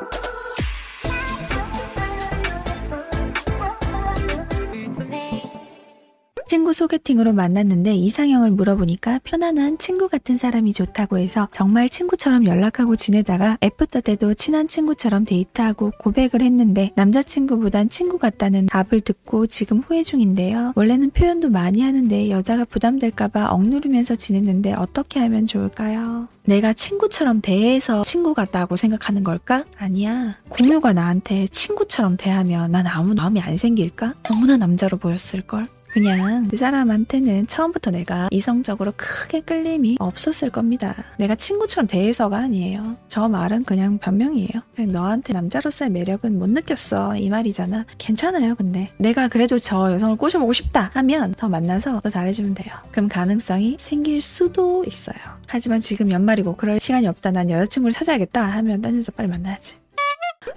you. 친구 소개팅으로 만났는데 이상형을 물어보니까 편안한 친구 같은 사람이 좋다고 해서 정말 친구처럼 연락하고 지내다가 애프터 때도 친한 친구처럼 데이트하고 고백을 했는데 남자친구보단 친구 같다는 답을 듣고 지금 후회 중인데요. 원래는 표현도 많이 하는데 여자가 부담될까봐 억누르면서 지냈는데 어떻게 하면 좋을까요? 내가 친구처럼 대해서 친구 같다고 생각하는 걸까? 아니야. 공유가 나한테 친구처럼 대하면 난 아무 마음이 안 생길까? 너무나 남자로 보였을걸? 그냥 그 사람한테는 처음부터 내가 이성적으로 크게 끌림이 없었을 겁니다. 내가 친구처럼 대해서가 아니에요. 저 말은 그냥 변명이에요. 그냥 너한테 남자로서의 매력은 못 느꼈어. 이 말이잖아. 괜찮아요, 근데. 내가 그래도 저 여성을 꼬셔보고 싶다 하면 더 만나서 더 잘해주면 돼요. 그럼 가능성이 생길 수도 있어요. 하지만 지금 연말이고 그럴 시간이 없다. 난 여자친구를 찾아야겠다 하면 딴 데서 빨리 만나야지.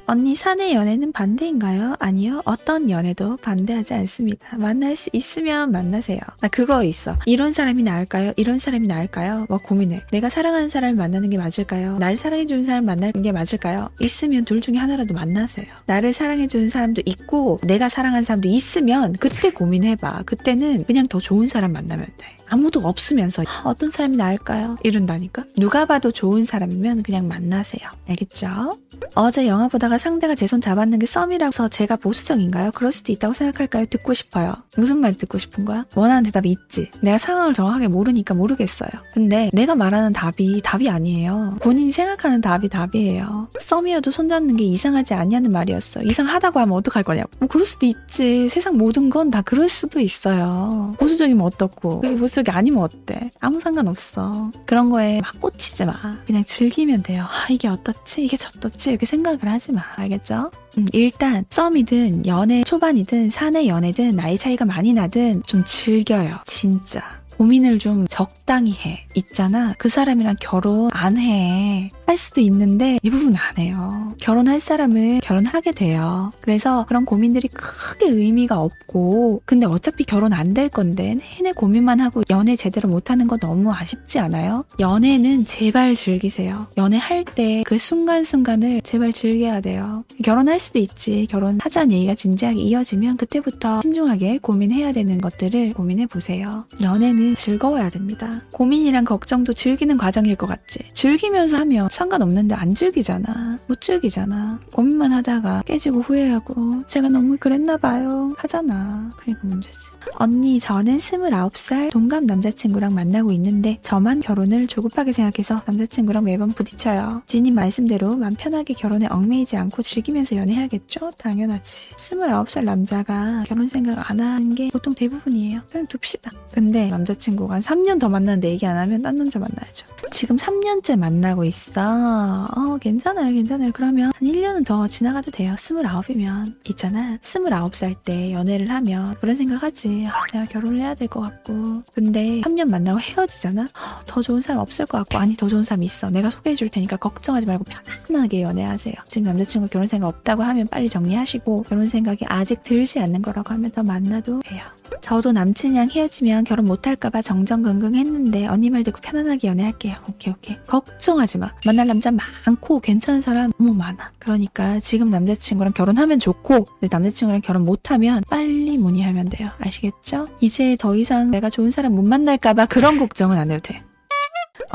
언니 사내 연애는 반대인가요? 아니요. 어떤 연애도 반대하지 않습니다. 만날 수 있으면 만나세요. 나 그거 있어. 이런 사람이 나을까요? 이런 사람이 나을까요? 뭐 고민해. 내가 사랑하는 사람을 만나는 게 맞을까요? 나를 사랑해주는 사람 만나는 게 맞을까요? 있으면 둘 중에 하나라도 만나세요. 나를 사랑해주는 사람도 있고 내가 사랑하는 사람도 있으면 그때 고민해봐. 그때는 그냥 더 좋은 사람 만나면 돼. 아무도 없으면서 어떤 사람이 나을까요? 이런다니까? 누가 봐도 좋은 사람이면 그냥 만나세요. 알겠죠? 어제 영화 보다가 상대가 제 손 잡았는 게 썸이라서 제가 보수적인가요? 그럴 수도 있다고 생각할까요? 듣고 싶어요. 무슨 말 듣고 싶은 거야? 원하는 대답이 있지. 내가 상황을 정확하게 모르니까 모르겠어요. 근데 내가 말하는 답이 답이 아니에요. 본인이 생각하는 답이 답이에요. 썸이어도 손잡는 게 이상하지 않냐는 말이었어. 이상하다고 하면 어떡할 거냐고. 뭐 그럴 수도 있지. 세상 모든 건 다 그럴 수도 있어요. 보수적이면 어떻고. 그게 보수적이 아니면 어때? 아무 상관없어. 그런 거에 막 꽂히지 마. 그냥 즐기면 돼요. 아, 이게 어떻지? 이게 저떻지? 이렇게 생각을 하지 마. 알겠죠? 음, 일단 썸이든 연애 초반이든 사내 연애든 나이 차이가 많이 나든 좀 즐겨요. 진짜. 고민을 좀 적당히 해. 있잖아. 그 사람이랑 결혼 안 해. 할 수도 있는데 이 부분 안 해요. 결혼할 사람은 결혼하게 돼요. 그래서 그런 고민들이 크게 의미가 없고 근데 어차피 결혼 안 될 건데 내내 고민만 하고 연애 제대로 못하는 거 너무 아쉽지 않아요? 연애는 제발 즐기세요. 연애할 때 그 순간순간을 제발 즐겨야 돼요. 결혼할 수도 있지. 결혼하자는 얘기가 진지하게 이어지면 그때부터 신중하게 고민해야 되는 것들을 고민해 보세요. 연애는 즐거워야 됩니다. 고민이랑 걱정도 즐기는 과정일 것 같지. 즐기면서 하면 상관없는데 안 즐기잖아. 못 즐기잖아. 고민만 하다가 깨지고 후회하고 제가 너무 그랬나 봐요. 하잖아. 그러니까 문제지. 언니, 저는 29살 동갑 남자친구랑 만나고 있는데 저만 결혼을 조급하게 생각해서 남자친구랑 매번 부딪혀요. 지님 말씀대로 맘 편하게 결혼에 얽매이지 않고 즐기면서 연애해야겠죠? 당연하지. 29살 남자가 결혼 생각 안 하는 게 보통 대부분이에요. 그냥 둡시다. 근데 남자친구가 한 3년 더 만났는데 얘기 안 하면 딴 남자 만나야죠. 지금 3년째 만나고 있어. 어, 괜찮아요, 괜찮아요. 그러면 한 1년은 더 지나가도 돼요. 29이면. 있잖아. 29살 때 연애를 하면 그런 생각 하지. 아, 내가 결혼을 해야 될 것 같고. 근데 3년 만나고 헤어지잖아? 아, 더 좋은 사람 없을 것 같고. 아니, 더 좋은 사람 있어. 내가 소개해 줄 테니까 걱정하지 말고 편안하게 연애하세요. 지금 남자친구 결혼 생각 없다고 하면 빨리 정리하시고, 결혼 생각이 아직 들지 않는 거라고 하면 더 만나도 돼요. 저도 남친이랑 헤어지면 결혼 못할까봐 정정긍긍 했는데 언니 말 듣고 편안하게 연애할게요. 오케이 오케이. 걱정하지 마. 만날 남자 많고 괜찮은 사람 너무 많아. 그러니까 지금 남자친구랑 결혼하면 좋고 남자친구랑 결혼 못하면 빨리 문의하면 돼요. 아시겠죠? 이제 더 이상 내가 좋은 사람 못 만날까봐 그런 걱정은 안 해도 돼.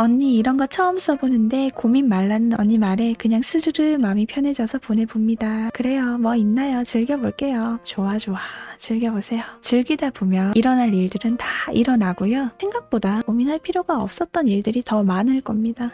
언니 이런 거 처음 써보는데 고민 말라는 언니 말에 그냥 스르르 마음이 편해져서 보내봅니다. 그래요. 뭐 있나요? 즐겨볼게요. 좋아 좋아. 즐겨보세요. 즐기다 보면 일어날 일들은 다 일어나고요. 생각보다 고민할 필요가 없었던 일들이 더 많을 겁니다.